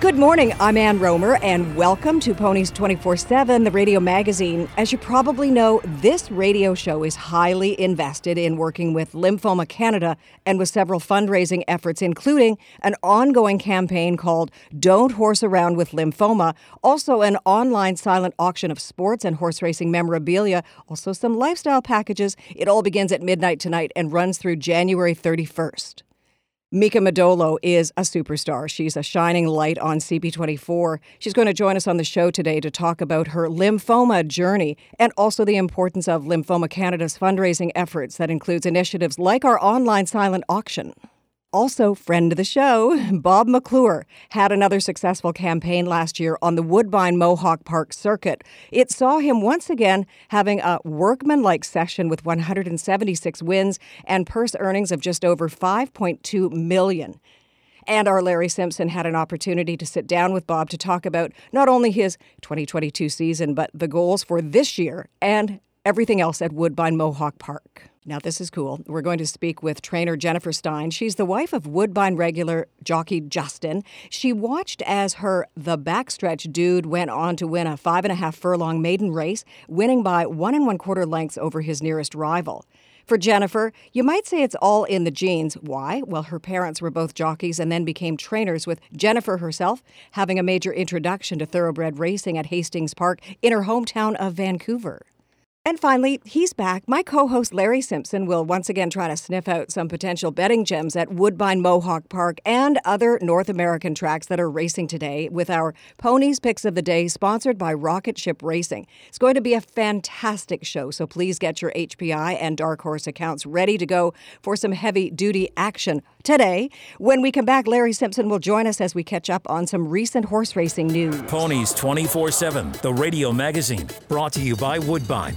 Good morning. I'm Ann Romer, and welcome to Ponies 24 7, the radio magazine. As you probably know, this radio show is highly invested in working with Lymphoma Canada and with several fundraising efforts, including an ongoing campaign called Don't Horse Around with Lymphoma, also an online silent auction of sports and horse racing memorabilia, also some lifestyle packages. It all begins at midnight tonight and runs through January 31st. Mika Modolo is a superstar. She's a shining light on CP24. She's going to join us on the show today to talk about her lymphoma journey and also the importance of Lymphoma Canada's fundraising efforts that includes initiatives like our online silent auction. Also, friend of the show, Bob McClure had another successful campaign last year on the Woodbine Mohawk Park circuit. It saw him once again having a workmanlike session with 176 wins and purse earnings of just over 5.2 million. And our Larry Simpson had an opportunity to sit down with Bob to talk about not only his 2022 season, but the goals for this year and everything else at Woodbine Mohawk Park. Now, this is cool. We're going to speak with trainer Jennifer Stein. She's the wife of Woodbine regular jockey Justin. She watched as her The Backstretch Dude went on to win a five and a half furlong maiden race, winning by one and one quarter lengths over his nearest rival. For Jennifer, you might say it's all in the genes. Why? Well, her parents were both jockeys and then became trainers, with Jennifer herself having a major introduction to thoroughbred racing at Hastings Park in her hometown of Vancouver. And finally, he's back. My co host Larry Simpson will once again try to sniff out some potential betting gems at Woodbine Mohawk Park and other North American tracks that are racing today with our Ponies Picks of the Day, sponsored by Rocket Ship Racing. It's going to be a fantastic show, so please get your HPI and Dark Horse accounts ready to go for some heavy duty action today. When we come back, Larry Simpson will join us as we catch up on some recent horse racing news. Ponies 24 7, the radio magazine, brought to you by Woodbine.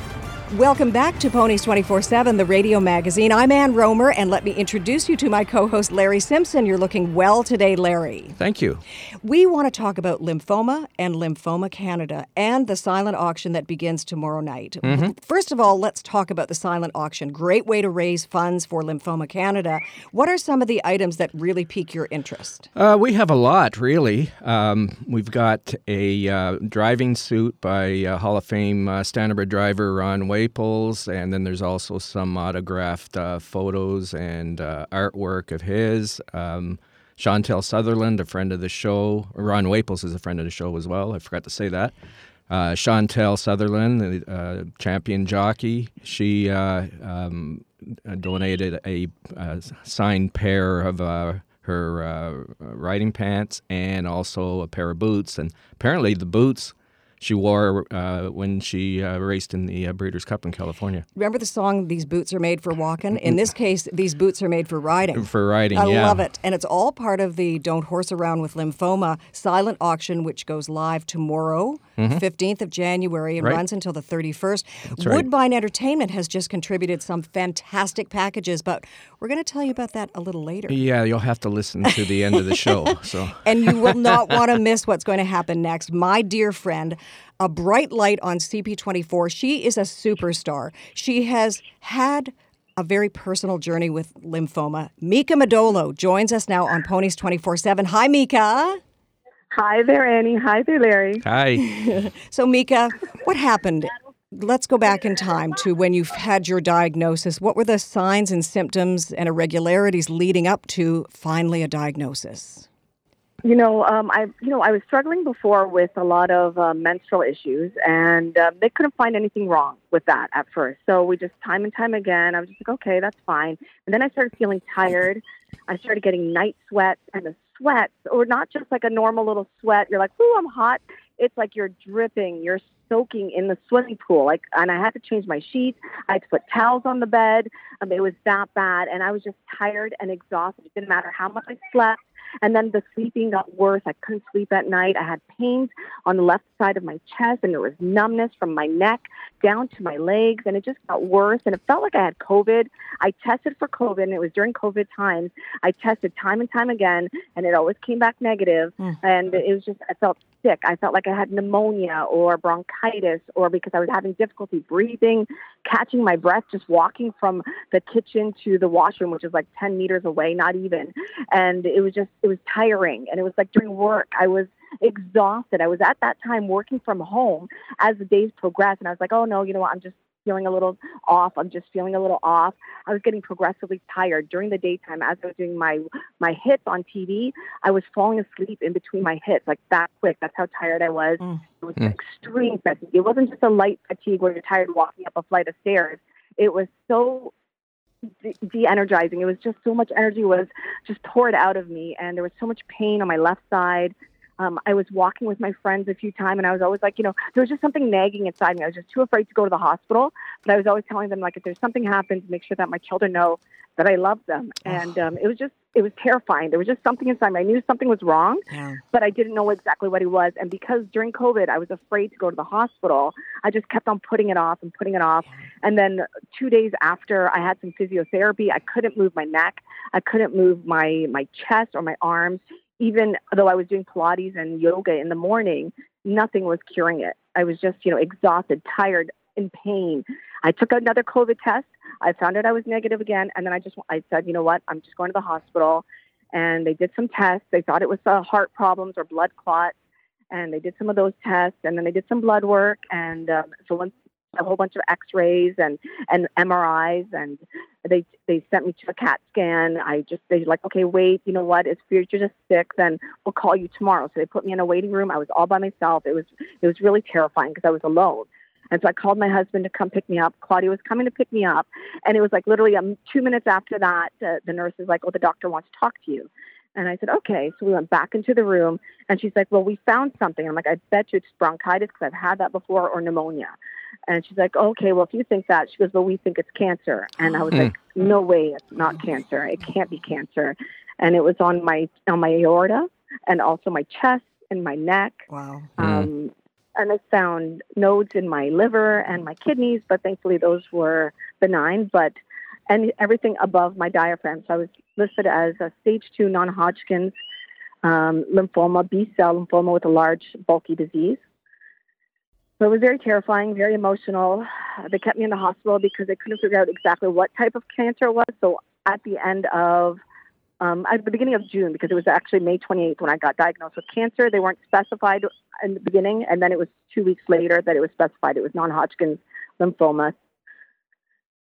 Welcome back to Ponies 24 7, the radio magazine. I'm Ann Romer, and let me introduce you to my co host, Larry Simpson. You're looking well today, Larry. Thank you. We want to talk about lymphoma and Lymphoma Canada and the silent auction that begins tomorrow night. Mm-hmm. First of all, let's talk about the silent auction. Great way to raise funds for Lymphoma Canada. What are some of the items that really pique your interest? Uh, we have a lot, really. Um, we've got a uh, driving suit by uh, Hall of Fame uh, standardbred driver Ron Waples, and then there's also some autographed uh, photos and uh, artwork of his. Um, Chantal Sutherland, a friend of the show. Ron Waples is a friend of the show as well. I forgot to say that. Uh, Chantal Sutherland, the uh, champion jockey, she uh, um, donated a, a, signed pair of uh, her uh, riding pants and also a pair of boots. And apparently, the boots she wore uh, when she uh, raced in the uh, Breeders' Cup in California. Remember the song "These Boots Are Made for Walking"? In this case, these boots are made for riding. For riding, I yeah. love it, and it's all part of the "Don't Horse Around with Lymphoma" silent auction, which goes live tomorrow, 15th of January, and Right. runs until the 31st. right. Woodbine Entertainment has just contributed some fantastic packages, but we're going to tell you about that a little later. Yeah, you'll have to listen to the end of the show. So and you will not want to miss what's going to happen next. My dear friend, a bright light on CP24. She is a superstar. She has had a very personal journey with lymphoma. Mika Madolo joins us now on Ponies 24 7. Hi, Mika. Hi there, Annie. Hi there, Larry. hi. So, Mika, what happened? Let's go back in time to when you had your diagnosis. What were the signs and symptoms and irregularities leading up to finally a diagnosis? You know, um, I you know I was struggling before with a lot of uh, menstrual issues, and um, they couldn't find anything wrong with that at first. So we just time and time again, I was just like, okay, that's fine. And then I started feeling tired. I started getting night sweats, and the sweats, or not just like a normal little sweat. You're like, ooh, I'm hot. It's like you're dripping. You're soaking in the swimming pool. Like, and I had to change my sheets. I had to put towels on the bed. Um, it was that bad, and I was just tired and exhausted. It didn't matter how much I slept. And then the sleeping got worse. I couldn't sleep at night. I had pains on the left side of my chest, and there was numbness from my neck down to my legs, and it just got worse. And it felt like I had COVID. I tested for COVID, and it was during COVID times. I tested time and time again, and it always came back negative. Hmm. And it was just, I felt sick. I felt like I had pneumonia or bronchitis, or because I was having difficulty breathing, catching my breath, just walking from the kitchen to the washroom, which is like 10 meters away, not even. And it was just, it was tiring. And it was like during work, I was exhausted. I was at that time working from home as the days progressed. And I was like, oh no, you know what? I'm just feeling a little off. I'm just feeling a little off. I was getting progressively tired during the daytime as I was doing my my hits on TV. I was falling asleep in between my hits like that quick. That's how tired I was. Mm. It was hmm. extreme fatigue. It wasn't just a light fatigue where you're tired walking up a flight of stairs. It was so de- de-energizing. It was just so much energy was just poured out of me, and there was so much pain on my left side. Um, I was walking with my friends a few times, and I was always like, you know, there was just something nagging inside me. I was just too afraid to go to the hospital, but I was always telling them, like, if there's something happens, make sure that my children know that I love them. And um, it was just, it was terrifying. There was just something inside me. I knew something was wrong, Yeah. but I didn't know exactly what it was. And because during COVID, I was afraid to go to the hospital, I just kept on putting it off and putting it off. And then two days after I had some physiotherapy, I couldn't move my neck. I couldn't move my, my chest or my arms. Even though I was doing Pilates and yoga in the morning, nothing was curing it. I was just, you know, exhausted, tired, in pain. I took another COVID test. I found out I was negative again. And then I just, I said, you know what? I'm just going to the hospital. And they did some tests. They thought it was uh, heart problems or blood clots. And they did some of those tests. And then they did some blood work. And um, so once a whole bunch of x-rays and, and MRIs and they they sent me to a CAT scan. I just they like, okay, wait, you know what? If you're just sick, then we'll call you tomorrow. So they put me in a waiting room. I was all by myself. It was it was really terrifying because I was alone. And so I called my husband to come pick me up. Claudia was coming to pick me up, and it was like literally um, two minutes after that, uh, the nurse is like, "Oh, the doctor wants to talk to you." And I said, "Okay." So we went back into the room, and she's like, "Well, we found something." I'm like, "I bet you it's bronchitis because I've had that before, or pneumonia." And she's like, "Okay, well, if you think that," she goes, "Well, we think it's cancer." And I was like, "No way, it's not cancer. It can't be cancer." And it was on my on my aorta, and also my chest and my neck. Wow. Um, and they found nodes in my liver and my kidneys, but thankfully those were benign. But and everything above my diaphragm. So I was listed as a stage two non-Hodgkin's um, lymphoma, B cell lymphoma with a large bulky disease. So it was very terrifying, very emotional. They kept me in the hospital because they couldn't figure out exactly what type of cancer it was. So at the end of um, at the beginning of June, because it was actually May 28th when I got diagnosed with cancer. They weren't specified in the beginning, and then it was two weeks later that it was specified. It was non-Hodgkin's lymphoma.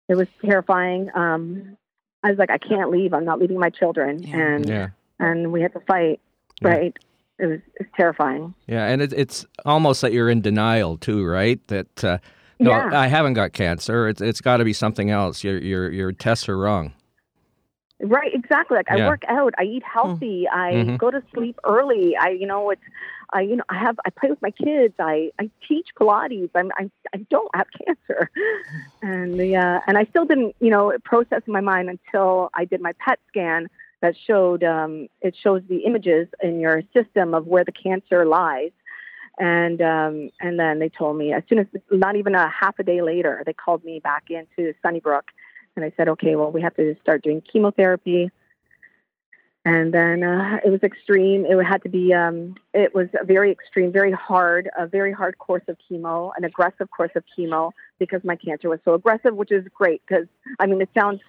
It was terrifying. Um, I was like, I can't leave. I'm not leaving my children, Yeah. and Yeah. and we had to fight. Yeah. Right. It was it's terrifying. Yeah, and it, it's almost that you're in denial too, right? That uh, no, Yeah. I haven't got cancer. It's it's got to be something else. Your your your tests are wrong. Right, exactly. Like Yeah. I work out, I eat healthy, I Mhm. go to sleep early. I, you know, it's, I, you know, I have, I play with my kids. I, I teach Pilates. I'm, I, I don't have cancer, and the, uh, and I still didn't, you know, process in my mind until I did my PET scan that showed, um, it shows the images in your system of where the cancer lies. And um, and then they told me as soon as not even a half a day later, they called me back into Sunnybrook and I said, okay, well, we have to start doing chemotherapy. And then uh, it was extreme. It had to be, um, it was a very extreme, very hard, a very hard course of chemo, an aggressive course of chemo because my cancer was so aggressive, which is great because, I mean, it sounds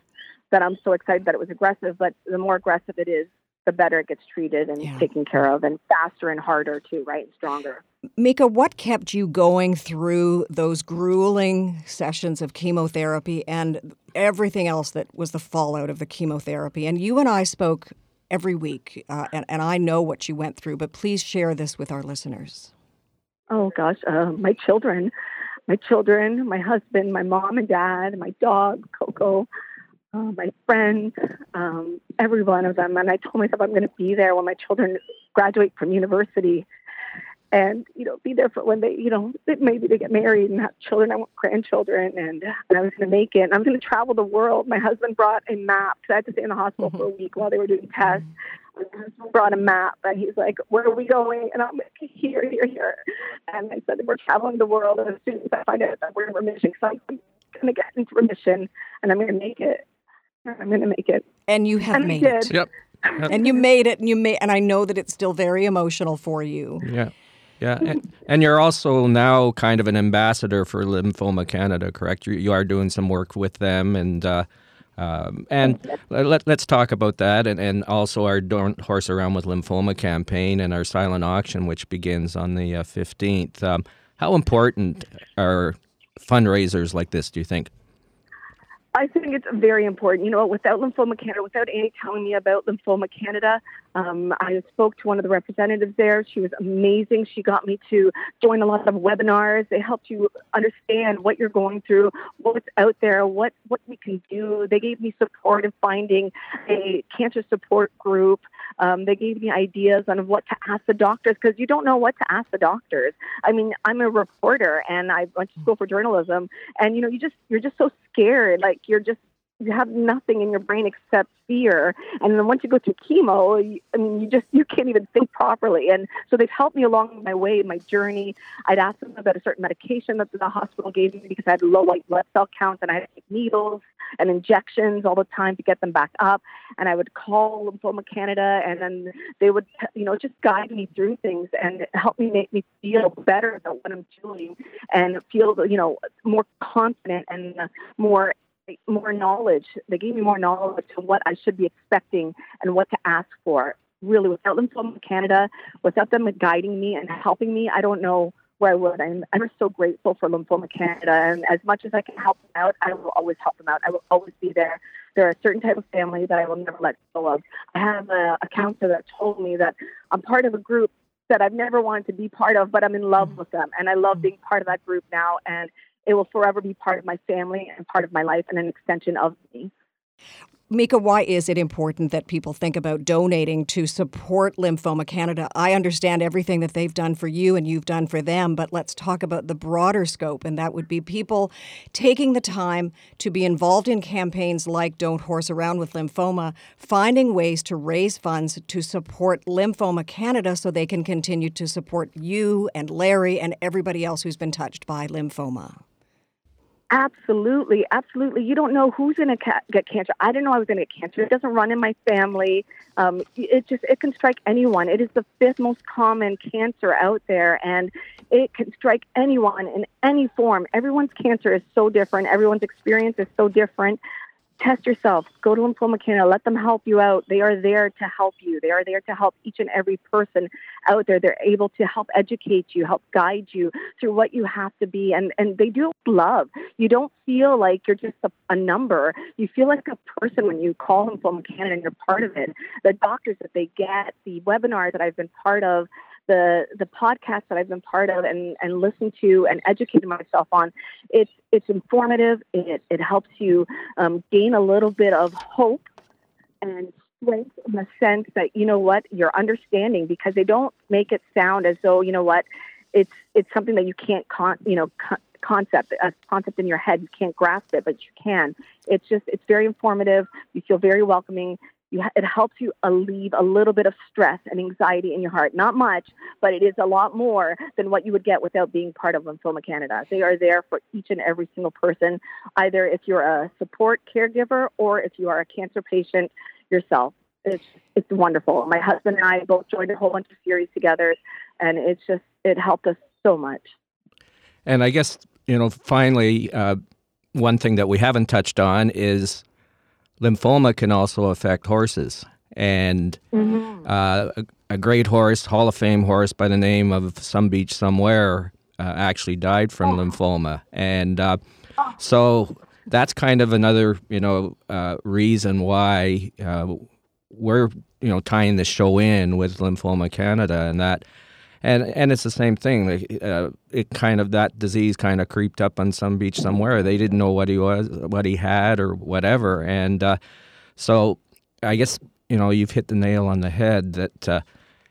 that I'm so excited that it was aggressive, but the more aggressive it is, the better it gets treated and Yeah. taken care of and faster and harder too, right? And stronger. Mika, what kept you going through those grueling sessions of chemotherapy and everything else that was the fallout of the chemotherapy? And you and I spoke every week, uh, and, and I know what you went through, but please share this with our listeners. Oh gosh, uh, my children, my children, my husband, my mom and dad, my dog Coco, uh, my friends, um, every one of them. And I told myself I'm going to be there when my children graduate from university, and you know, be there for when they, you know, maybe they get married and have children. I want grandchildren, and, and I was going to make it. And I was going to travel the world. My husband brought a map. 'cause I had to stay in the hospital for a week while they were doing tests. My husband brought a map, and he's like, "Where are we going?" And I'm like, "Here, here, here." And I said, "We're traveling the world, and as soon as I find out that we're in remission, because I'm going to get into remission, and I'm going to make it. I'm going to make it." And you have And made did. it. Yep. And you made it, and you made, and I know that it's still very emotional for you. Yeah. Yeah, and, and you're also now kind of an ambassador for Lymphoma Canada, correct? You, you are doing some work with them, and uh, um, and let, let's talk about that, and, and also our Don't Horse Around with Lymphoma campaign and our silent auction, which begins on the uh, 15th. Um, how important are fundraisers like this, do you think? I think it's very important. You know, without Lymphoma Canada, without Annie telling me about Lymphoma Canada, um, I spoke to one of the representatives there. She was amazing. She got me to join a lot of webinars. They helped you understand what you're going through, what's out there, what what we can do. They gave me support in finding a cancer support group. Um, they gave me ideas on what to ask the doctors because you don't know what to ask the doctors. I mean, I'm a reporter and I went to school for journalism, and you know, you just you're just so scared. Like you're just you have nothing in your brain except fear. And then once you go through chemo, you, I mean, you just you can't even think properly. And so they've helped me along my way, my journey. I'd ask them about a certain medication that the hospital gave me because I had low white blood cell counts, and I had needles and injections all the time to get them back up. And I would call Lymphoma Canada, and then they would, you know, just guide me through things and help me make me feel better about what I'm doing and feel, you know, more confident and more more knowledge. They gave me more knowledge to what I should be expecting and what to ask for. Really, without them Lymphoma Canada, without them guiding me and helping me, I don't know where I would. I'm, I'm so grateful for Lymphoma Canada, and as much as I can help them out, I will always help them out. I will always be there. There are a certain type of family that I will never let go of. I have a, a counselor that told me that I'm part of a group that I've never wanted to be part of, but I'm in love mm. with them, and I love being part of that group now. And it will forever be part of my family and part of my life and an extension of me. Mika, why is it important that people think about donating to support Lymphoma Canada? I understand everything that they've done for you and you've done for them, but let's talk about the broader scope, and that would be people taking the time to be involved in campaigns like Don't Horse Around with Lymphoma, finding ways to raise funds to support Lymphoma Canada so they can continue to support you and Larry and everybody else who's been touched by lymphoma. Absolutely, absolutely. You don't know who's going to ca- get cancer. I didn't know I was going to get cancer. It doesn't run in my family. Um, it just it can strike anyone. It is the fifth most common cancer out there, and it can strike anyone in any form. Everyone's cancer is so different. Everyone's experience is so different. Test yourself. Go to Lymphoma Canada. Let them help you out. They are there to help you. They are there to help each and every person out there. They're able to help educate you, help guide you through what you have to be. And, and they do love. You don't feel like you're just a, a number. You feel like a person when you call Lymphoma Canada and you're part of it. The doctors that they get, the webinars that I've been part of, the the podcast that I've been part of and, and listened to and educated myself on, it's it's informative. It it helps you um, gain a little bit of hope and strength in the sense that you know what you're understanding because they don't make it sound as though you know what it's it's something that you can't con- you know con- concept a concept in your head. You can't grasp it but you can. It's just it's very informative. You feel very welcoming it helps you alleviate a little bit of stress and anxiety in your heart. Not much, but it is a lot more than what you would get without being part of Lymphoma Canada. They are there for each and every single person, either if you're a support caregiver or if you are a cancer patient yourself. It's it's wonderful. My husband and I both joined a whole bunch of series together, and it's just it helped us so much. And I guess you know, finally, uh, one thing that we haven't touched on is lymphoma can also affect horses. And mm-hmm. uh, a, a, great horse, Hall of Fame horse by the name of Some Beach Somewhere, uh, actually died from oh. lymphoma. And uh, so that's kind of another, you know, uh, reason why uh, we're, you know, tying the show in with Lymphoma Canada and that and and it's the same thing. Uh, it kind of that disease kind of creeped up on some beach somewhere. They didn't know what he was, what he had, or whatever. And uh, so, I guess you know you've hit the nail on the head. That uh,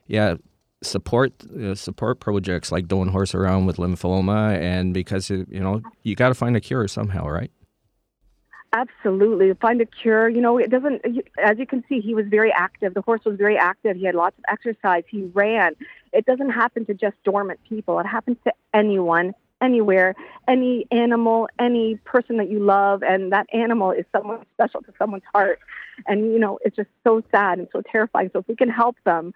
yeah, support uh, support projects like Don't Horse Around with Lymphoma, and because you know you got to find a cure somehow, right? Absolutely. Find a cure. You know, it doesn't, as you can see, he was very active. The horse was very active. He had lots of exercise. He ran. It doesn't happen to just dormant people, it happens to anyone, anywhere, any animal, any person that you love. And that animal is someone special to someone's heart. And, you know, it's just so sad and so terrifying. So if we can help them,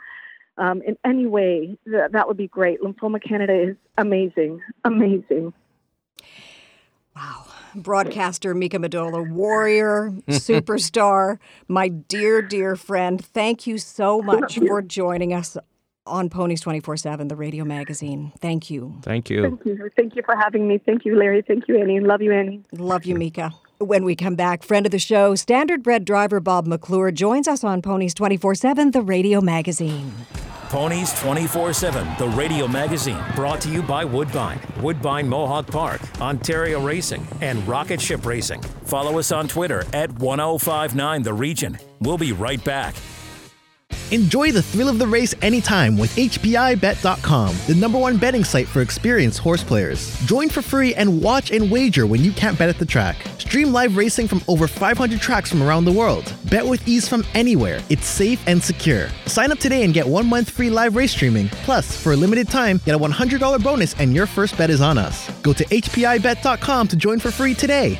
um, in any way, th- that would be great. Lymphoma Canada is amazing, amazing. Wow broadcaster Mika Madola, warrior, superstar, my dear, dear friend. Thank you so much for joining us on Ponies 24 7, the radio magazine. Thank you. Thank you. Thank you. Thank you for having me. Thank you, Larry. Thank you, Annie. Love you, Annie. Love you, Mika. When we come back, friend of the show, standard bred driver Bob McClure joins us on Ponies 24 7, the radio magazine. Ponies 24 7, the radio magazine, brought to you by Woodbine, Woodbine Mohawk Park, Ontario Racing, and Rocket Ship Racing. Follow us on Twitter at 1059 The Region. We'll be right back. Enjoy the thrill of the race anytime with HPIBet.com, the number one betting site for experienced horse players. Join for free and watch and wager when you can't bet at the track. Stream live racing from over 500 tracks from around the world. Bet with ease from anywhere. It's safe and secure. Sign up today and get one month free live race streaming. Plus, for a limited time, get a $100 bonus and your first bet is on us. Go to HPIBet.com to join for free today.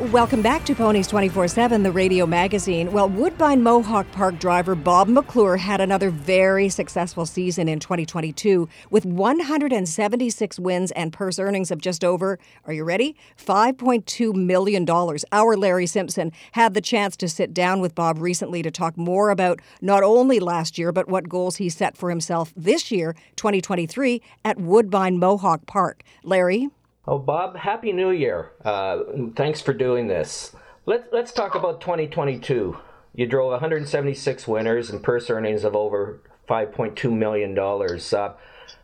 Welcome back to Ponies 24 7, the radio magazine. Well, Woodbine Mohawk Park driver Bob McClure had another very successful season in 2022 with 176 wins and purse earnings of just over, are you ready? $5.2 million. Our Larry Simpson had the chance to sit down with Bob recently to talk more about not only last year, but what goals he set for himself this year, 2023, at Woodbine Mohawk Park. Larry? Oh, Bob, Happy New Year. Uh, thanks for doing this. Let, let's talk about 2022. You drove 176 winners and purse earnings of over $5.2 million. Uh,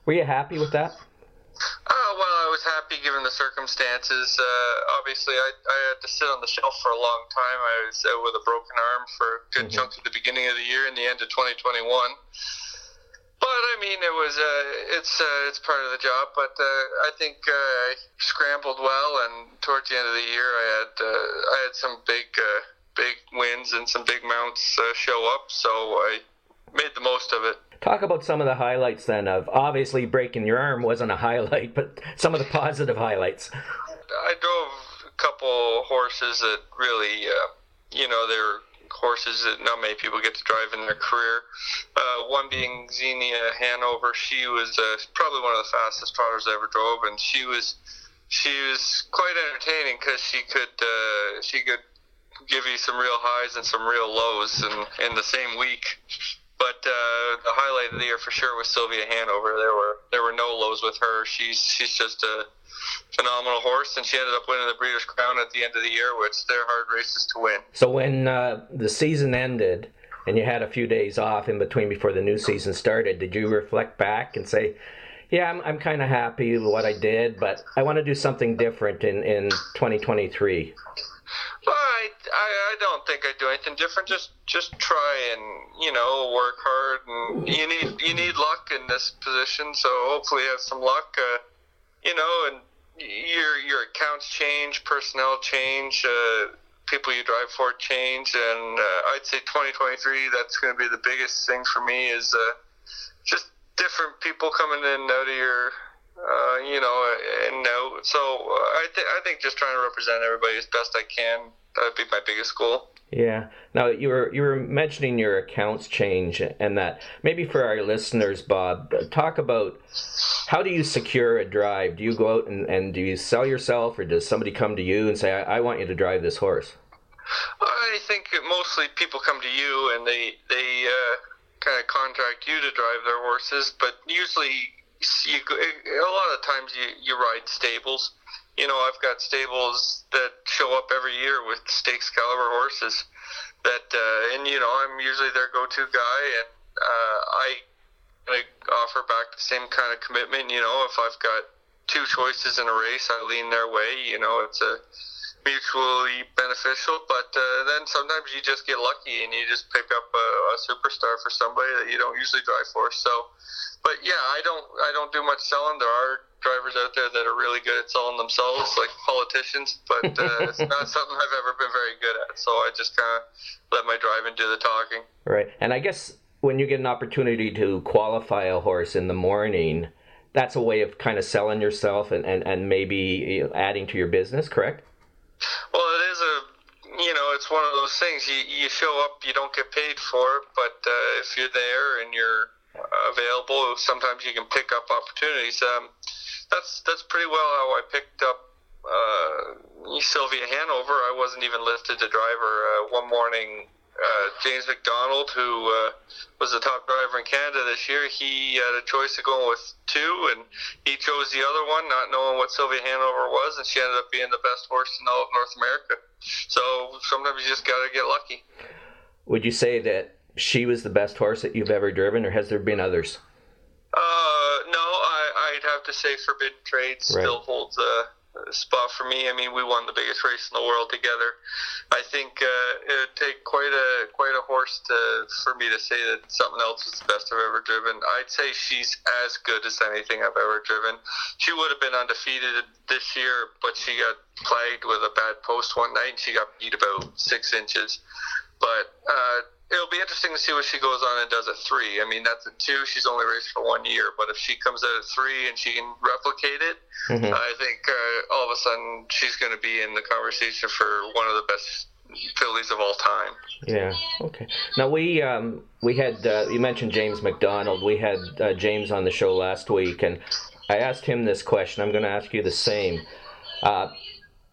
were you happy with that? Oh, well, I was happy given the circumstances. Uh, obviously, I, I had to sit on the shelf for a long time. I was out with a broken arm for a good mm-hmm. chunk of the beginning of the year and the end of 2021. But I mean, it was uh, it's uh, it's part of the job. But uh, I think uh, I scrambled well, and towards the end of the year, I had uh, I had some big uh, big wins and some big mounts uh, show up. So I made the most of it. Talk about some of the highlights then. Of obviously breaking your arm wasn't a highlight, but some of the positive highlights. I drove a couple horses that really, uh, you know, they were horses that not many people get to drive in their career. Uh, one being Xenia Hanover. She was uh, probably one of the fastest trotters I ever drove, and she was she was quite entertaining because she could uh, she could give you some real highs and some real lows in, in the same week. But uh, the highlight of the year for sure was Sylvia Hanover. There were there were no lows with her. She's she's just a phenomenal horse, and she ended up winning the Breeders' Crown at the end of the year, which they're hard races to win. So when uh, the season ended and you had a few days off in between before the new season started, did you reflect back and say, yeah, I'm, I'm kind of happy with what I did, but I want to do something different in, in 2023? Well, I, I, I don't think I'd do anything different. Just just try and you know work hard, and you need you need luck in this position. So hopefully, have some luck. Uh, you know, and your your accounts change, personnel change, uh, people you drive for change, and uh, I'd say 2023 that's going to be the biggest thing for me is uh, just different people coming in and out of your. Uh, you know, and out. So uh, I, th- I think just trying to represent everybody as best I can that'd be my biggest goal. Yeah. Now you were you were mentioning your accounts change and that maybe for our listeners, Bob, talk about how do you secure a drive? Do you go out and, and do you sell yourself, or does somebody come to you and say, I, I want you to drive this horse"? I think mostly people come to you and they they uh, kind of contract you to drive their horses, but usually you, a lot of times you, you ride stables you know, I've got stables that show up every year with stakes caliber horses. That uh, and you know, I'm usually their go-to guy, and uh, I offer back the same kind of commitment. You know, if I've got two choices in a race, I lean their way. You know, it's a mutually beneficial. But uh, then sometimes you just get lucky and you just pick up a, a superstar for somebody that you don't usually drive for. So, but yeah, I don't I don't do much selling. There are drivers out there that are really good at selling themselves, like politicians, but uh, it's not something I've ever been very good at. So I just kind of let my driving do the talking. Right, and I guess when you get an opportunity to qualify a horse in the morning, that's a way of kind of selling yourself and, and, and maybe adding to your business, correct? Well, it is a you know, it's one of those things. You you show up, you don't get paid for it, but uh, if you're there and you're available, sometimes you can pick up opportunities. Um, that's that's pretty well how I picked up uh, Sylvia Hanover. I wasn't even listed to drive her. Uh, one morning, uh, James MacDonald, who uh, was the top driver in Canada this year, he had a choice of going with two, and he chose the other one, not knowing what Sylvia Hanover was, and she ended up being the best horse in all of North America. So sometimes you just got to get lucky. Would you say that she was the best horse that you've ever driven, or has there been others? Uh, no, I, I'd have to say Forbidden Trade still holds a, spot for me. I mean, we won the biggest race in the world together. I think uh, it would take quite a quite a horse to for me to say that something else is the best I've ever driven. I'd say she's as good as anything I've ever driven. She would have been undefeated this year, but she got plagued with a bad post one night. and She got beat about six inches. But uh, it'll be interesting to see what she goes on and does at three. I mean, that's at two. She's only raced for one year, but if she comes out at three and she can replicate it, mm-hmm. I think uh, all of a sudden she's going to be in the conversation for one of the best fillies of all time. Yeah. Okay. Now we um, we had uh, you mentioned James MacDonald. We had uh, James on the show last week, and I asked him this question. I'm going to ask you the same. Uh,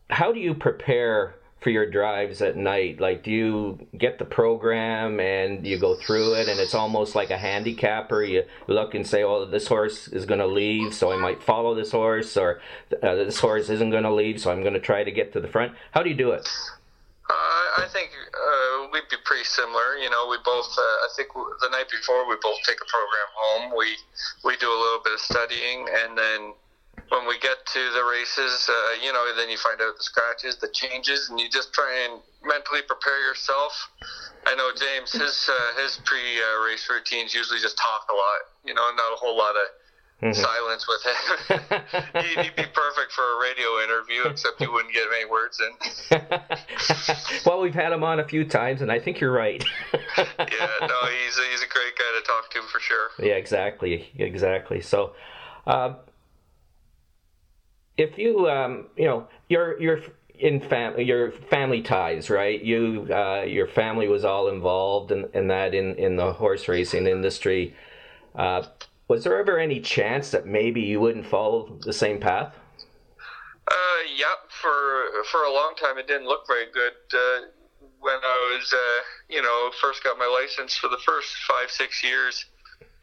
how do you prepare for your drives at night? Like, do you get the program and you go through it, and it's almost like a handicapper? You look and say, "Oh, this horse is going to leave, so I might follow this horse," or uh, "This horse isn't going to leave, so I'm going to try to get to the front." How do you do it? Uh, I think uh, we'd be pretty similar. You know, we both. Uh, I think the night before we both take a program home. We we do a little bit of studying, and then when we get to the races, uh, you know, then you find out the scratches, the changes, and you just try and mentally prepare yourself. I know James, his uh, his pre-race routines usually just talk a lot. You know, not a whole lot of Mm-hmm. silence with him. he'd, he'd, be perfect for a radio interview, except he wouldn't get any words in. well, we've had him on a few times, and I think you're right. yeah, no, he's a, he's a great guy to talk to for sure. Yeah, exactly, exactly. So, uh, if you, um, you know, you're you're in family, your family ties, right? You, uh, your family was all involved in, in that in in the horse racing industry. Uh, was there ever any chance that maybe you wouldn't follow the same path? Uh, yep. For for a long time, it didn't look very good. Uh, when I was, uh, you know, first got my license for the first five six years,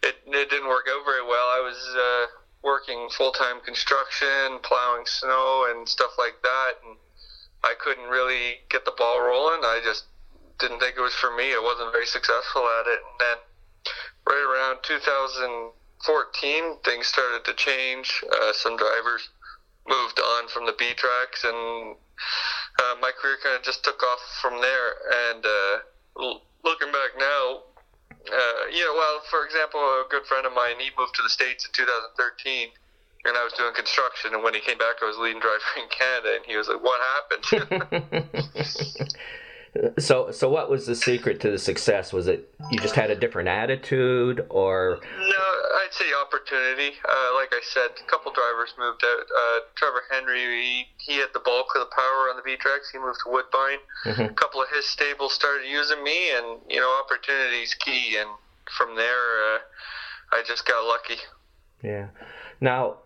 it it didn't work out very well. I was uh, working full time construction, plowing snow and stuff like that, and I couldn't really get the ball rolling. I just didn't think it was for me. I wasn't very successful at it, and then right around 2000 14, things started to change. Uh, some drivers moved on from the B tracks, and uh, my career kind of just took off from there. And uh, l- looking back now, uh, know, well, for example, a good friend of mine, he moved to the States in 2013 and I was doing construction. And when he came back, I was leading driver in Canada, and he was like, "What happened?" So, so what was the secret to the success? Was it you just had a different attitude, or? No, I'd say opportunity. Uh, like I said, a couple drivers moved out. Uh, Trevor Henry, he, he had the bulk of the power on the B tracks. He moved to Woodbine. Mm-hmm. A couple of his stables started using me, and you know, opportunity's key. And from there, uh, I just got lucky. Yeah. Now,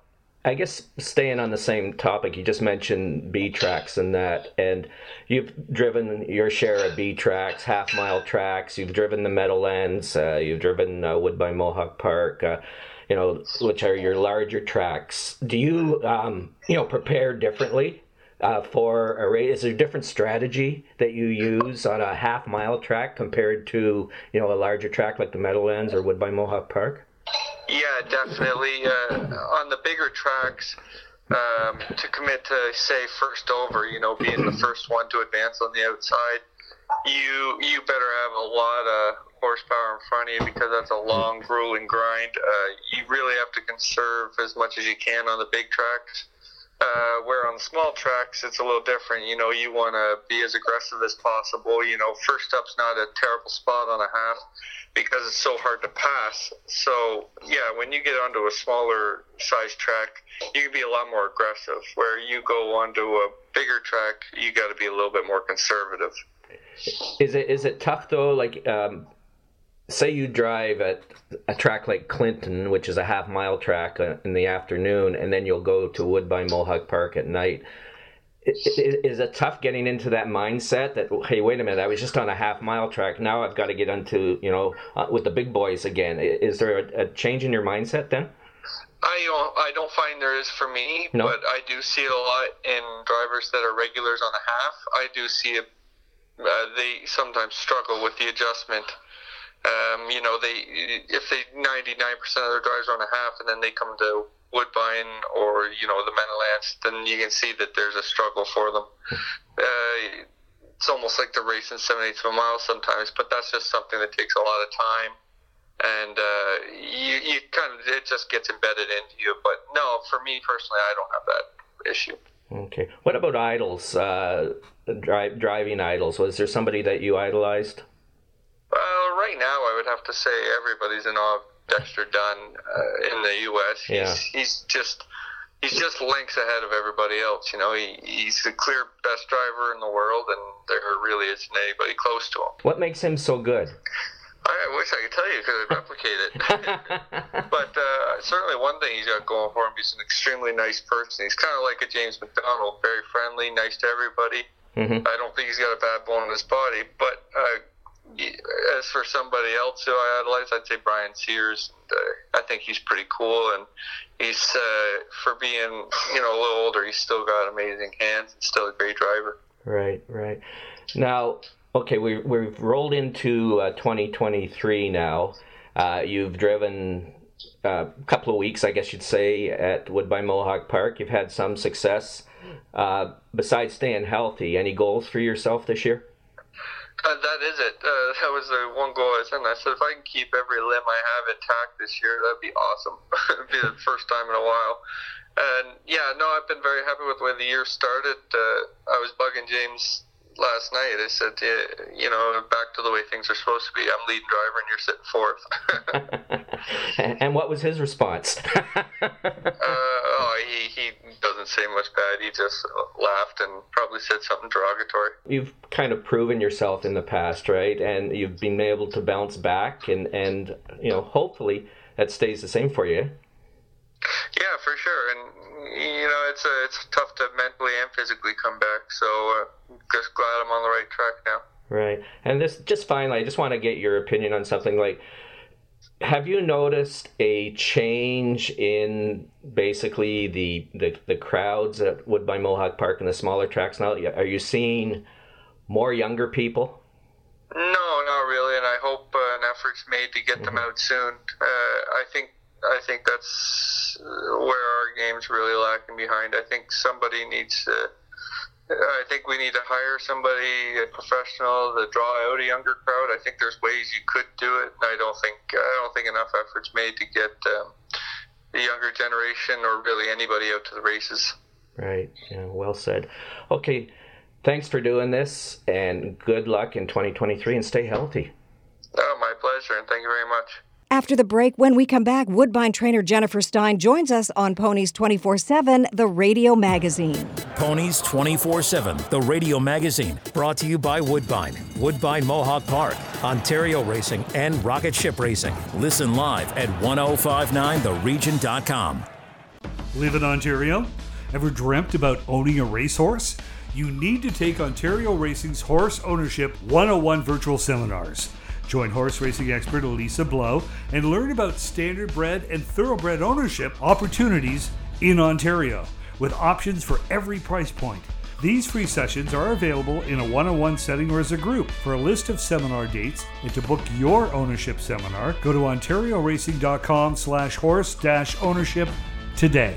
I guess staying on the same topic, you just mentioned B tracks and that, and you've driven your share of B tracks, half mile tracks. You've driven the Meadowlands. Uh, you've driven uh, Woodbine Mohawk Park. Uh, you know, which are your larger tracks. Do you, um, you know, prepare differently uh, for a race? Is there a different strategy that you use on a half mile track compared to, you know, a larger track like the Meadowlands or Woodbine Mohawk Park? Yeah, definitely. Uh, on the bigger tracks, um, to commit to say first over, you know, being the first one to advance on the outside, you you better have a lot of horsepower in front of you because that's a long, grueling grind. Uh, you really have to conserve as much as you can on the big tracks. Uh, where on the small tracks it's a little different. You know, you want to be as aggressive as possible. You know, first up's not a terrible spot on a half because it's so hard to pass. So yeah, when you get onto a smaller size track, you can be a lot more aggressive. Where you go onto a bigger track, you got to be a little bit more conservative. Is it is it tough though? Like, um, say you drive at a track like Clinton, which is a half mile track uh, in the afternoon, and then you'll go to Woodbine Mohawk Park at night is it tough getting into that mindset that hey wait a minute i was just on a half mile track now i've got to get onto you know uh, with the big boys again is there a, a, change in your mindset then I don't, I don't find there is for me, no. but I do see it a lot in drivers that are regulars on the half. I do see it. Uh, they sometimes struggle with the adjustment. Um, you know, they if they ninety nine percent of their drivers are on a half, and then they come to Woodbine or you know the Meadowlands, then you can see that there's a struggle for them. Uh, it's almost like they're racing seven eighths of a mile sometimes, but that's just something that takes a lot of time, and uh, you you kind of it just gets embedded into you. But no, for me personally, I don't have that issue. Okay. What about idols? Uh, drive, driving idols. Was there somebody that you idolized? Well, right now I would have to say everybody's in awe of Dexter Dunn uh, in the U.S. He's, Yeah. he's just he's just links ahead of everybody else. You know, he, he's the clear best driver in the world, and there really isn't anybody close to him. What makes him so good? I wish I could tell you because I'd replicate it. but uh, certainly one thing he's got going for him, he's an extremely nice person. He's kind of like a James MacDonald, very friendly, nice to everybody. Mhm. I don't think he's got a bad bone in his body. But uh, as for somebody else who I idolize, I'd say Brian Sears. Uh, I think he's pretty cool, and he's uh, for being you know a little older, he's still got amazing hands and still a great driver. Right, right. Now, okay, we, we've rolled into uh, 2023 now. Uh, you've driven uh, a couple of weeks, I guess you'd say, at Woodbine Mohawk Park. You've had some success. Uh, besides staying healthy, any goals for yourself this year? Uh, that is it. Uh, that was the one goal I set. And I said, if I can keep every limb I have intact this year, that'd be awesome. It'd be the first time in a while. And yeah, no, I've been very happy with the way the year started. Uh, I was bugging James last night. I said, yeah, you know, back to the way things are supposed to be. I'm lead driver and you're sitting fourth. and what was his response? uh, oh, he, he doesn't say much bad. He just laughed and probably said something derogatory. you've kind of proven yourself in the past, right? And you've been able to bounce back, and, and you know, hopefully that stays the same for you. Yeah, for sure. And you know, it's a, it's tough to mentally and physically come back. So uh, just glad I'm on the right track now. Right. And this, just finally, I just want to get your opinion on something like have you noticed a change in basically the, the, the crowds at Woodbine Mohawk Park and the smaller tracks now? Are you seeing more younger people? No, not really. And I hope uh, an effort's made to get them out soon. Uh, I think I think that's uh, where our game's really lacking behind. I think somebody needs to. I think we need to hire somebody, a professional, to draw out a younger crowd. I think there's ways you could do it. I don't think I don't think enough efforts made to get um, the younger generation or really anybody out to the races. Right. Yeah, well said. Okay. Thanks for doing this and good luck in 2023 and stay healthy. Oh, my pleasure, and thank you very much. After the break, when we come back, Woodbine trainer Jennifer Stein joins us on Ponies 24 7, the radio magazine. Ponies 24 7, the radio magazine, brought to you by Woodbine, Woodbine Mohawk Park, Ontario Racing, and Rocket Ship Racing. Listen live at 1059theregion.com. Live in Ontario? Ever dreamt about owning a racehorse? You need to take Ontario Racing's Horse Ownership 101 virtual seminars. Join horse racing expert Elisa Blow and learn about standardbred and thoroughbred ownership opportunities in Ontario with options for every price point. These free sessions are available in a one-on-one setting or as a group. For a list of seminar dates and to book your ownership seminar, go to ontarioracing.com slash horse ownership today.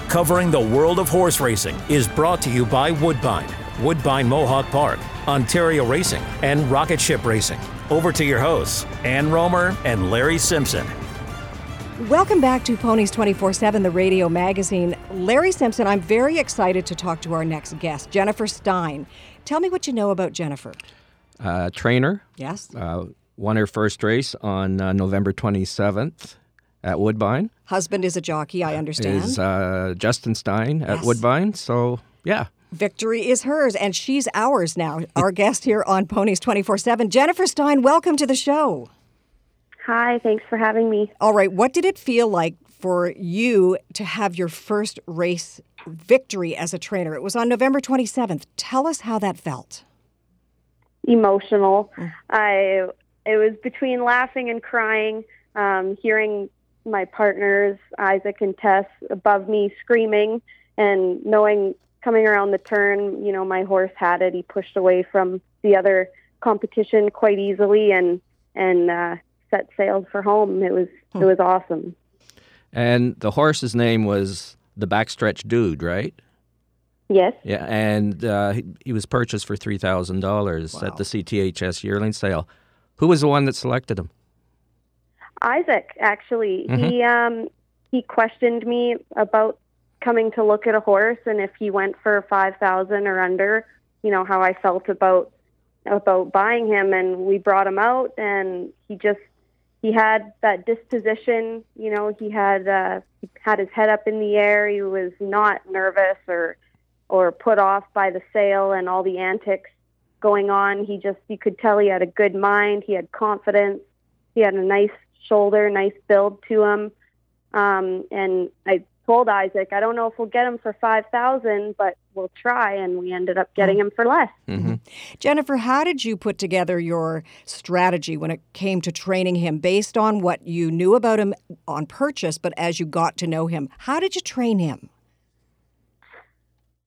covering the world of horse racing, is brought to you by Woodbine, Woodbine Mohawk Park, Ontario Racing, and Rocket Ship Racing. Over to your hosts, Ann Romer and Larry Simpson. Welcome back to Ponies 24 7, the radio magazine. Larry Simpson, I'm very excited to talk to our next guest, Jennifer Stein. Tell me what you know about Jennifer. Uh, trainer. Yes. Uh, won her first race on uh, November 27th at Woodbine. Husband is a jockey, I understand. Is uh, Justin Stein at Yes. Woodbine. So, yeah. Victory is hers, and she's ours now, our guest here on Ponies 24 7. Jennifer Stein, welcome to the show. Hi, thanks for having me. All right, what did it feel like for you to have your first race victory as a trainer. It was on November 27th. Tell us how that felt. Emotional. I it was between laughing and crying, um, hearing my partners Isaac and Tess above me screaming, and knowing coming around the turn, you know, my horse had it. He pushed away from the other competition quite easily, and and uh, set sailed for home. It was it was awesome. And the horse's name was the Backstretch Dude, right? Yes. Yeah, and uh, he, he was purchased for three thousand dollars at the CTHS yearling sale. Who was the one that selected him? Isaac actually. Mhm. he um he questioned me about coming to look at a horse and if he went for 5000 or under you know how I felt about about buying him. And we brought him out and he just he had that disposition you know he had uh he had his head up in the air. He was not nervous or or put off by the sale and all the antics going on. He just you could tell he had a good mind. He had confidence. He had a nice shoulder, nice build to him. Um, and I told Isaac, I don't know if we'll get him for five thousand, but we'll try. And we ended up getting mm-hmm. him for less. Mm-hmm. Mm-hmm. Jennifer, how did you put together your strategy when it came to training him based on what you knew about him on purchase, but as you got to know him? How did you train him?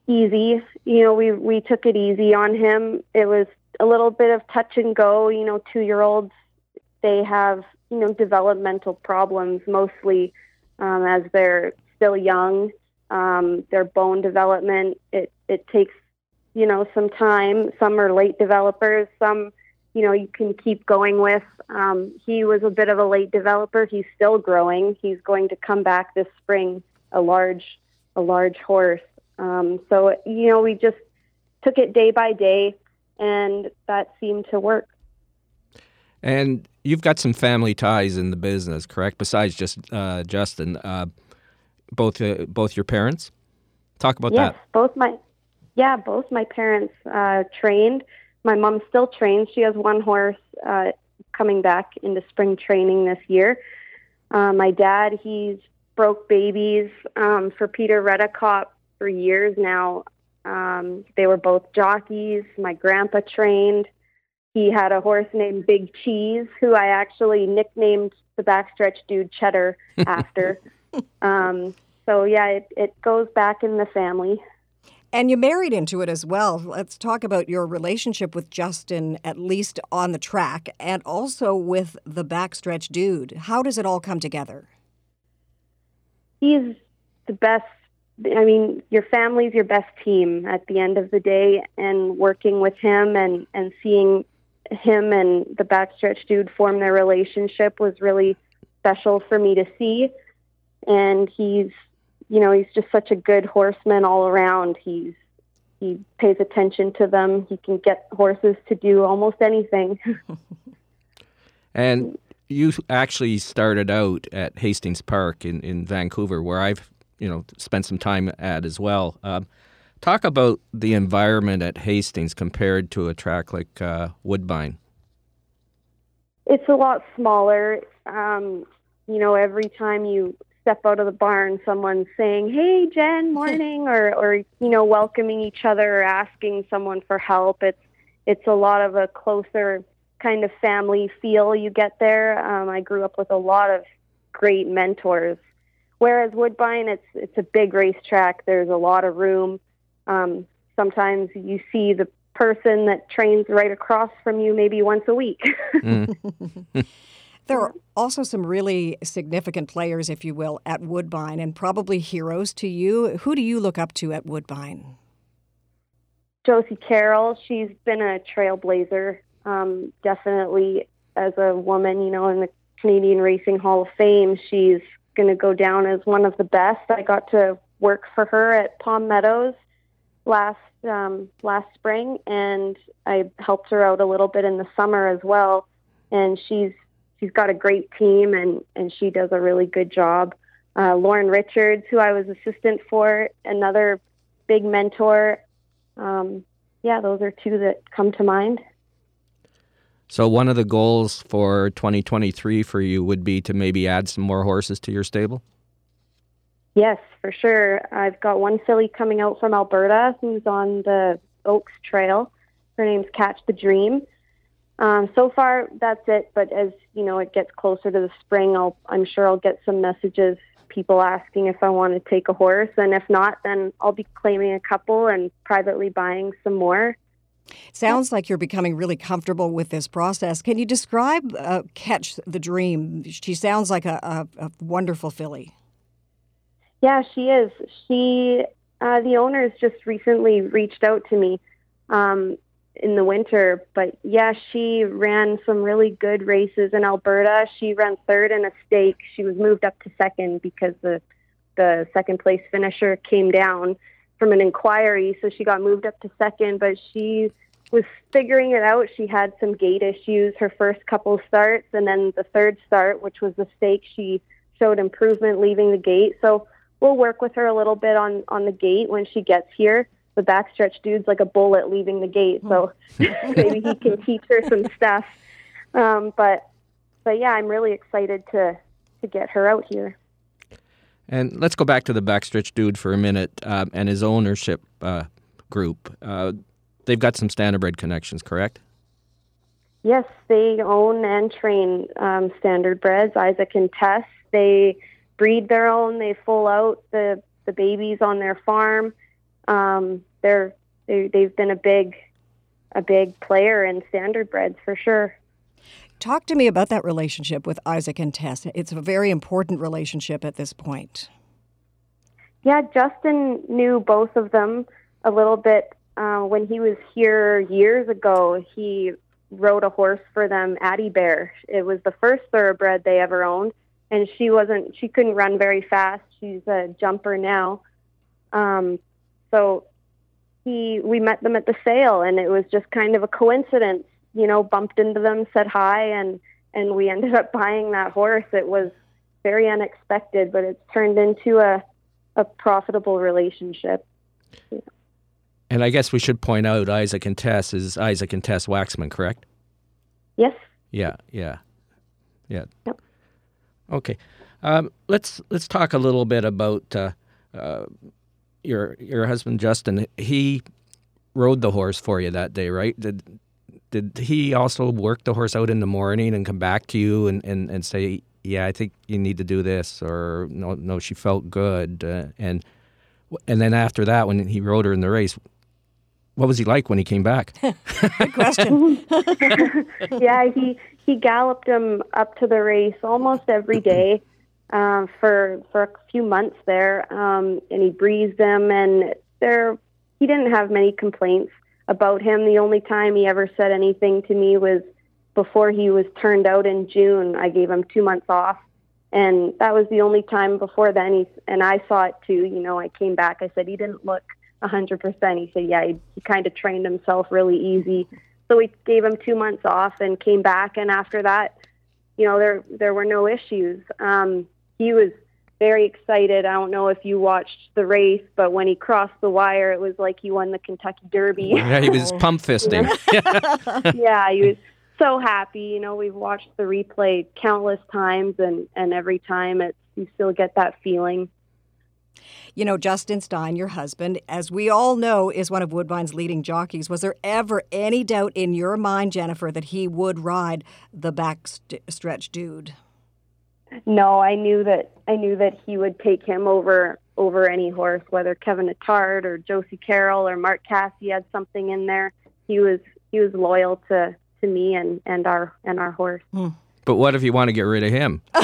Easy, you know, we we took it easy on him. It was a little bit of touch and go. You know, two year olds they have you know developmental problems mostly um, as they're still young. Um, their bone development it it takes you know some time. Some are late developers. Some you know you can keep going with. Um, he was a bit of a late developer. He's still growing. He's going to come back this spring a large a large horse. Um, so you know we just took it day by day, and that seemed to work. And you've got some family ties in the business, correct? Besides just uh, Justin, uh, both uh, both your parents. Talk about yes, that. both my yeah, both my parents uh, trained. My mom still trains. She has one horse uh, coming back into spring training this year. Uh, my dad, he's broke babies um, for Peter Redicott for years now. Um, they were both jockeys. My grandpa trained. He had a horse named Big Cheese, who I actually nicknamed the backstretch dude Cheddar after. um, so yeah, it, it goes back in the family. And you married into it as well. Let's talk about your relationship with Justin, at least on the track, and also with the backstretch dude. How does it all come together? He's the best. I mean, your family's your best team at the end of the day, and working with him and and seeing him and the backstretch dude form their relationship was really special for me to see. And he's, you know, he's just such a good horseman all around. He's he pays attention to them. He can get horses to do almost anything. And you actually started out at Hastings Park in, in Vancouver, where I've you know spent some time at as well. Um, talk about the environment at Hastings compared to a track like uh, Woodbine. it's a lot smaller. Um, you know, every time you step out of the barn, someone's saying, "Hey, Jen, morning," or or you know, welcoming each other or asking someone for help. It's it's a lot of a closer kind of family feel you get there. Um, I grew up with a lot of great mentors. Whereas Woodbine, it's it's a big racetrack. There's a lot of room. Um, sometimes you see the person that trains right across from you maybe once a week. There are also some really significant players, if you will, at Woodbine, and probably heroes to you. Who do you look up to at Woodbine? Josie Carroll, she's been a trailblazer, um, definitely as a woman, you know, in the Canadian Racing Hall of Fame. She's going to go down as one of the best. I got to work for her at Palm Meadows last um, last spring, and I helped her out a little bit in the summer as well. And she's she's got a great team, and and she does a really good job. Uh, Lorne Richards, who I was assistant for, another big mentor. Um, yeah, those are two that come to mind. So one of the goals for 2023 for you would be to maybe add some more horses to your stable. Yes, for sure. I've got one filly coming out from Alberta who's on the Oaks Trail. Her name's Catch the Dream. Um, so far, that's it. But as you know, it gets closer to the spring. I'll, I'm sure I'll get some messages, people asking if I want to take a horse, and if not, then I'll be claiming a couple and privately buying some more. Sounds like you're becoming really comfortable with this process. Can you describe uh, Catch the Dream? She sounds like a, a, a wonderful filly. Yeah, she is. She, uh, the owners just recently reached out to me um, in the winter, but yeah, she ran some really good races in Alberta. She ran third in a stake. She was moved up to second because the the second place finisher came down from an inquiry, so she got moved up to second. But she was figuring it out. She had some gait issues her first couple starts, and then the third start, which was the stake, she showed improvement leaving the gate. So we'll work with her a little bit on on the gate when she gets here. The backstretch dude's like a bullet leaving the gate, so maybe he can teach her some stuff. Um, but but yeah, I'm really excited to to get her out here. And let's go back to the backstretch dude for a minute um, and his ownership uh, group. Uh, they've got some standardbred connections, correct? Yes, they own and train um, standardbreds. Isaac and Tess. They breed their own. They full out the the babies on their farm. Um, they're they, they've been a big a big player in standard standardbreds for sure. Talk to me about that relationship with Isaac and Tess. It's a very important relationship at this point. Yeah, Justin knew both of them a little bit uh, when he was here years ago. He rode a horse for them, Addie Bear. It was the first thoroughbred they ever owned, and she wasn't she couldn't run very fast. She's a jumper now. Um, so he we met them at the sale and it was just kind of a coincidence, you know, bumped into them, said hi and and we ended up buying that horse. It was very unexpected, but it's turned into a a profitable relationship. Yeah. And I guess we should point out Isaac and Tess is Isaac and Tess Waxman, correct? Yes. Yeah, yeah, yeah. Yep. Okay, um, let's let's talk a little bit about uh, uh, your your husband Justin. He rode the horse for you that day, right? Did did he also work the horse out in the morning and come back to you and, and, and say, yeah, I think you need to do this, or no, no, she felt good, uh, and and then after that, when he rode her in the race, what was he like when he came back? Good question. yeah, he he galloped him up to the race almost every day uh, for for a few months there, um, and he breezed them. and there he didn't have many complaints about him. The only time he ever said anything to me was before he was turned out in June. I gave him two months off, and that was the only time before then. He and I saw it too. You know, I came back. I said he didn't look a hundred percent. He said, yeah, he, he kind of trained himself really easy. So we gave him two months off and came back, and after that, you know, there there were no issues. Um, he was very excited. I don't know if you watched the race, but when he crossed the wire, it was like he won the Kentucky Derby. Yeah, he was pump fisting. yeah, he was so happy. You know, we've watched the replay countless times, and and every time it's you still get that feeling. You know, Justin Stein, your husband, as we all know, is one of Woodbine's leading jockeys. Was there ever any doubt in your mind, Jennifer, that he would ride the backstretch dude? No, I knew that I knew that he would take him over over any horse, whether Kevin Attard or Josie Carroll or Mark Casse had something in there. He was he was loyal to to me and and our and our horse. Hmm. But what if you want to get rid of him?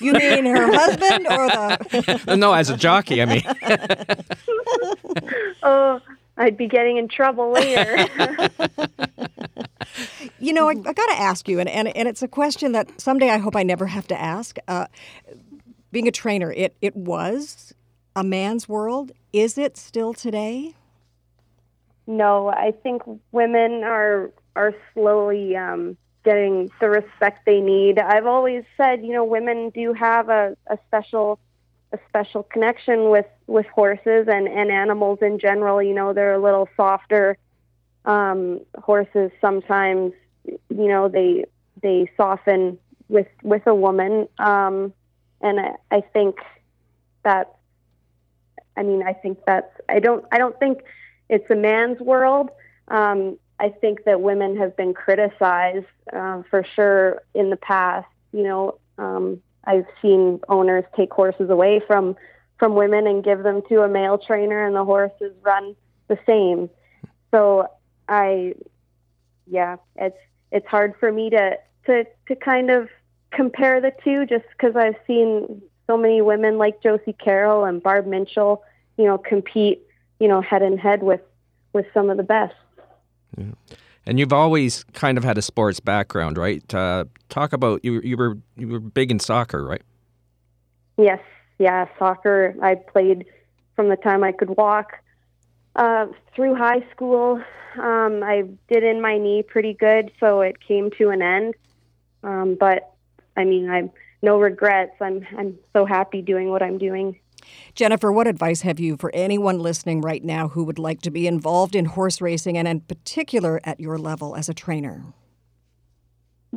you mean her husband or the? no, as a jockey, I mean. oh, I'd be getting in trouble later. you know, I, I got to ask you, and, and and it's a question that someday I hope I never have to ask. Uh, being a trainer, it it was a man's world. Is it still today? No, I think women are are slowly um, getting the respect they need. I've always said, you know, women do have a, a special a special connection with with horses and and animals in general. You know, they're a little softer. Um, horses sometimes, you know, they they soften with with a woman, um, and I, I think that I mean, I think that's I don't I don't think it's a man's world. Um, I think that women have been criticized uh, for sure in the past. You know, um, I've seen owners take horses away from from women and give them to a male trainer, and the horses run the same. So I, yeah, it's it's hard for me to to to kind of compare the two, just because I've seen so many women like Josie Carroll and Barb Minshall, you know, compete, you know, head and head with with some of the best. Yeah. And you've always kind of had a sports background, right? Uh, talk about you. You were you were big in soccer, right? Yes, yeah, soccer. I played from the time I could walk uh, through high school. Um, I did in my knee pretty good, so it came to an end. Um, but I mean, I'm no regrets. I'm I'm so happy doing what I'm doing. Jennifer, what advice have you for anyone listening right now who would like to be involved in horse racing and in particular at your level as a trainer?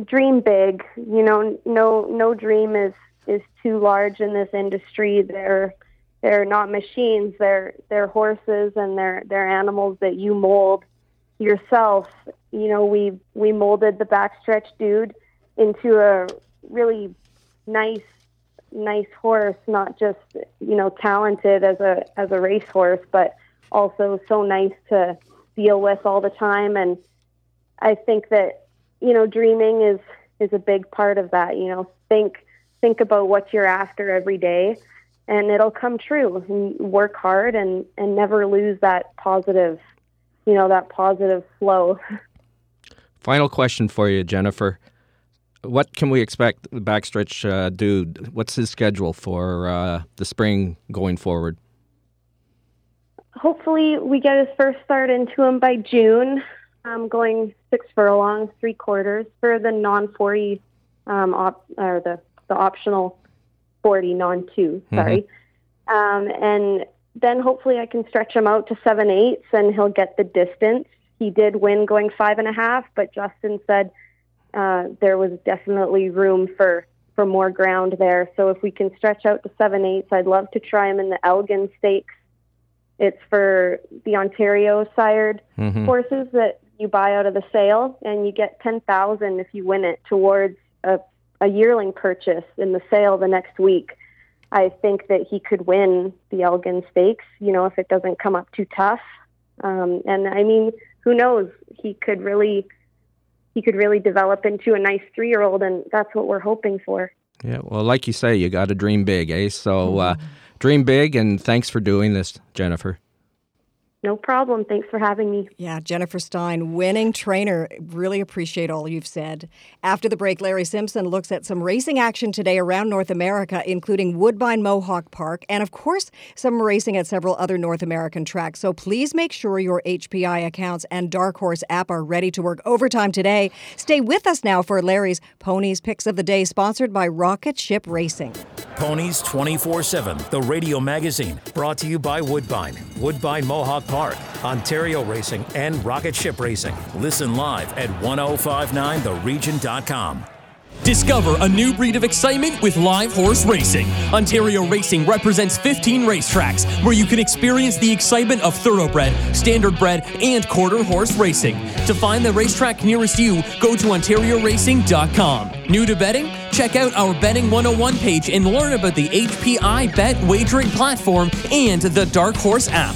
Dream big. You know, no no dream is is too large in this industry. They're they're not machines. They're they're horses and they're they're animals that you mold yourself. You know, we we molded the backstretch dude into a really nice nice horse, not just you know talented as a as a racehorse, but also so nice to deal with all the time. And I think that you know dreaming is is a big part of that. You know, think think about what you're after every day, and it'll come true. And work hard and and never lose that positive, you know, that positive flow. Final question for you, Jennifer what can we expect the backstretch uh, dude? What's his schedule for uh, the spring going forward? Hopefully, we get his first start into him by June. Um, going six furlongs, three quarters for the non forty, um, op- or the the optional forty non 2 mm-hmm. Sorry, um, and then hopefully I can stretch him out to seven eighths, and he'll get the distance. He did win going five and a half, but Justin said uh, there was definitely room for for more ground there. So if we can stretch out to seven eights, I'd love to try him in the Elgin Stakes. It's for the Ontario sired mm-hmm. horses that you buy out of the sale, and you get ten thousand if you win it towards a, a yearling purchase in the sale the next week. I think that he could win the Elgin Stakes. You know, if it doesn't come up too tough. Um, and I mean, who knows? He could really he could really develop into a nice three year old, and that's what we're hoping for. Yeah, well, like you say, you got to dream big, eh? So uh, dream big, and thanks for doing this, Jennifer. No problem. Thanks for having me. Yeah, Jennifer Stein, winning trainer. Really appreciate all you've said. After the break, Larry Simpson looks at some racing action today around North America, including Woodbine Mohawk Park, and of course, some racing at several other North American tracks. So please make sure your HPI accounts and Dark Horse app are ready to work overtime today. Stay with us now for Larry's Ponies Picks of the Day, sponsored by Rocket Ship Racing. Ponies 24 7, the radio magazine, brought to you by Woodbine, Woodbine Mohawk Park, Ontario Racing, and Rocket Ship Racing. Listen live at 1059theregion.com. Discover a new breed of excitement with live horse racing. Ontario Racing represents 15 racetracks where you can experience the excitement of thoroughbred, standardbred, and quarter horse racing. To find the racetrack nearest you, go to OntarioRacing.com. New to betting? Check out our Betting 101 page and learn about the HPI Bet wagering platform and the Dark Horse app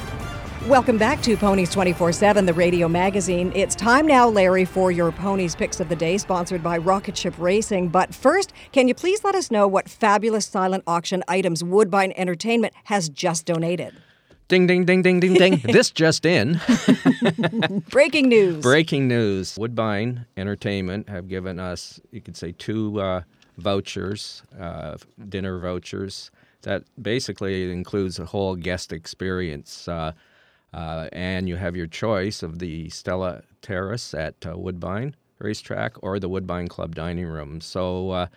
Welcome back to Ponies 24 7, the radio magazine. It's time now, Larry, for your Ponies Picks of the Day, sponsored by Rocket Ship Racing. But first, can you please let us know what fabulous silent auction items Woodbine Entertainment has just donated? Ding, ding, ding, ding, ding, ding. this just in. Breaking news. Breaking news. Woodbine Entertainment have given us, you could say, two uh, vouchers, uh, dinner vouchers, that basically includes a whole guest experience. Uh, uh, and you have your choice of the Stella Terrace at uh, Woodbine Racetrack or the Woodbine Club Dining Room. So, uh,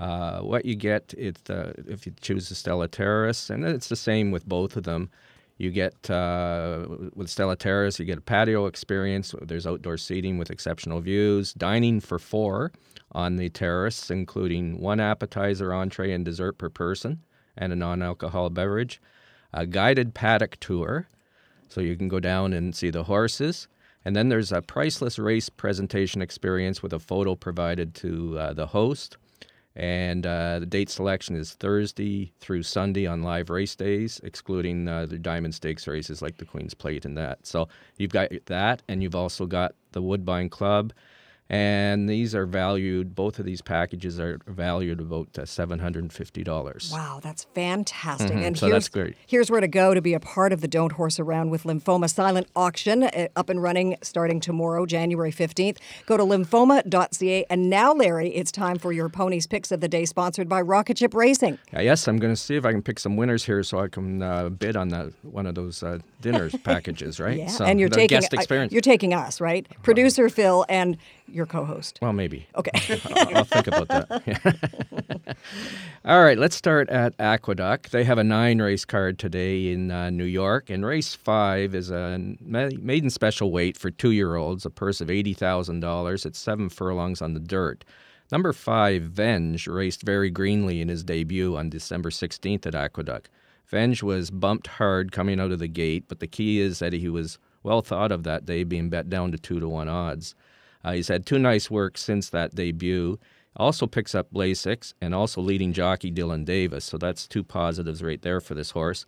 uh what you get it, if you choose the Stella Terrace, and it's the same with both of them. You get uh, with Stella Terrace, you get a patio experience. There's outdoor seating with exceptional views, dining for four on the terrace, including one appetizer, entree, and dessert per person, and a non-alcoholic beverage. A guided paddock tour so you can go down and see the horses. And then there's a priceless race presentation experience with a photo provided to uh, the host. And uh, the date selection is Thursday through Sunday on live race days, excluding uh, the Diamond Stakes races like the Queen's Plate and that. So you've got that, and you've also got the Woodbine Club and these are valued. Both of these packages are valued about uh, seven hundred and fifty dollars. Wow, that's fantastic! Mm-hmm. And so here's, that's great. Here's where to go to be a part of the Don't Horse Around with Lymphoma silent auction, uh, up and running starting tomorrow, January fifteenth. Go to lymphoma.ca. And now, Larry, it's time for your ponies picks of the day, sponsored by Rocket Ship Racing. Uh, yes, I'm going to see if I can pick some winners here, so I can uh, bid on that one of those uh, dinners packages, right? Yeah, so and you're taking guest experience. you're taking us, right? Producer Phil and your co-host. Well, maybe. Okay. I'll, I'll think about that. All right, let's start at Aqueduct. They have a nine race card today in uh, New York, and race five is a maiden special weight for two year olds, a purse of $80,000. It's seven furlongs on the dirt. Number five, Venge, raced very greenly in his debut on December 16th at Aqueduct. Venge was bumped hard coming out of the gate, but the key is that he was well thought of that day, being bet down to two to one odds. Uh, he's had two nice works since that debut. Also picks up Lasix and also leading jockey Dylan Davis. So that's two positives right there for this horse.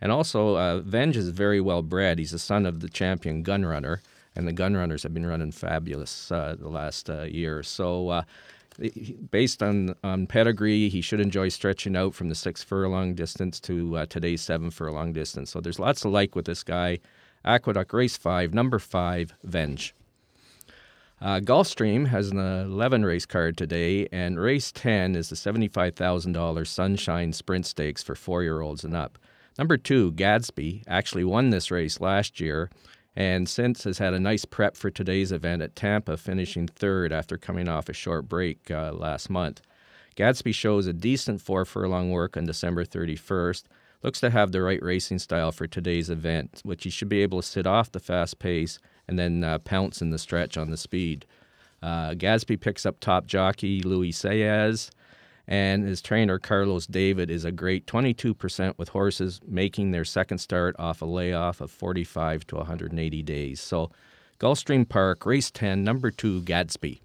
And also, uh, Venge is very well bred. He's the son of the champion Gun Runner, and the Gun Runners have been running fabulous uh, the last uh, year. So, uh, based on, on pedigree, he should enjoy stretching out from the six furlong distance to uh, today's seven furlong distance. So, there's lots to like with this guy. Aqueduct Race 5, number 5, Venge. Uh, Gulfstream has an 11 race card today, and race 10 is the $75,000 Sunshine Sprint Stakes for four year olds and up. Number two, Gadsby, actually won this race last year and since has had a nice prep for today's event at Tampa, finishing third after coming off a short break uh, last month. Gadsby shows a decent four furlong work on December 31st. Looks to have the right racing style for today's event, which he should be able to sit off the fast pace and then uh, pounce in the stretch on the speed. Uh, Gadsby picks up top jockey Luis Saez, and his trainer Carlos David is a great 22% with horses making their second start off a layoff of 45 to 180 days. So, Gulfstream Park, race 10, number two, Gadsby.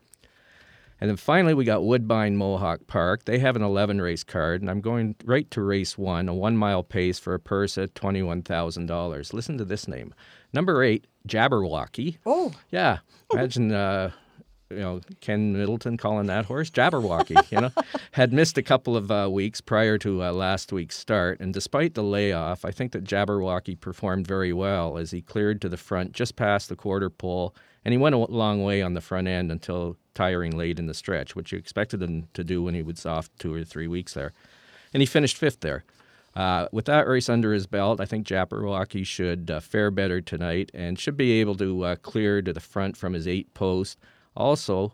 And then finally, we got Woodbine Mohawk Park. They have an 11 race card, and I'm going right to race one, a one mile pace for a purse at $21,000. Listen to this name. Number eight, Jabberwocky. Oh. Yeah. Imagine, uh, you know, Ken Middleton calling that horse Jabberwocky, you know. Had missed a couple of uh, weeks prior to uh, last week's start, and despite the layoff, I think that Jabberwocky performed very well as he cleared to the front just past the quarter pole, and he went a long way on the front end until tiring late in the stretch, which you expected him to do when he was off two or three weeks there. And he finished fifth there. Uh, with that race under his belt, I think Jabberwocky should uh, fare better tonight and should be able to uh, clear to the front from his eight post. Also,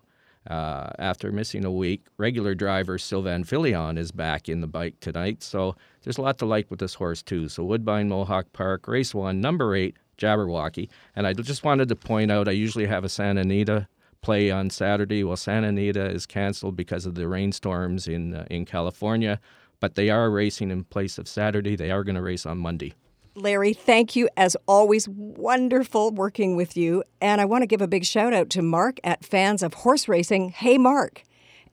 uh, after missing a week, regular driver Sylvain Filion is back in the bike tonight. So there's a lot to like with this horse, too. So Woodbine Mohawk Park, race one, number eight, Jabberwocky. And I just wanted to point out I usually have a Santa Anita play on Saturday. Well, Santa Anita is canceled because of the rainstorms in, uh, in California, but they are racing in place of Saturday. They are going to race on Monday. Larry, thank you as always. Wonderful working with you. And I want to give a big shout out to Mark at Fans of Horse Racing. Hey, Mark.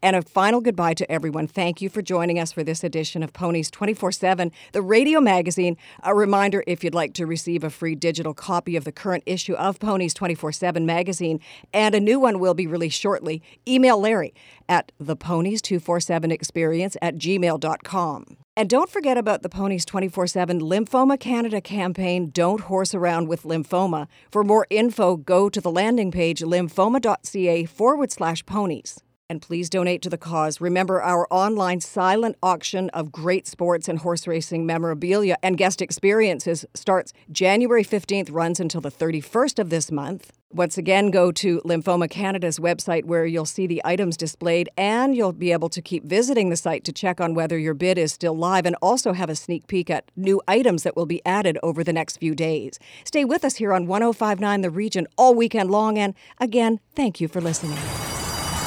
And a final goodbye to everyone. Thank you for joining us for this edition of Ponies 24 7, the radio magazine. A reminder if you'd like to receive a free digital copy of the current issue of Ponies 24 7 magazine, and a new one will be released shortly, email Larry at theponies247experience at gmail.com. And don't forget about the Ponies 24 7 Lymphoma Canada campaign, Don't Horse Around with Lymphoma. For more info, go to the landing page lymphoma.ca forward slash ponies. And please donate to the cause. Remember our online silent auction of great sports and horse racing memorabilia and guest experiences starts January 15th, runs until the 31st of this month. Once again, go to Lymphoma Canada's website where you'll see the items displayed and you'll be able to keep visiting the site to check on whether your bid is still live and also have a sneak peek at new items that will be added over the next few days. Stay with us here on 1059 The Region all weekend long and again, thank you for listening.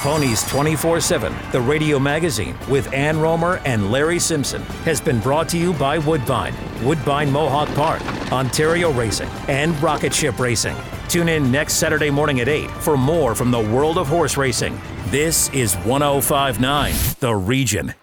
Ponies 24 7, the radio magazine with Ann Romer and Larry Simpson, has been brought to you by Woodbine, Woodbine Mohawk Park, Ontario Racing, and Rocket Ship Racing. Tune in next Saturday morning at 8 for more from the world of horse racing. This is 1059, The Region.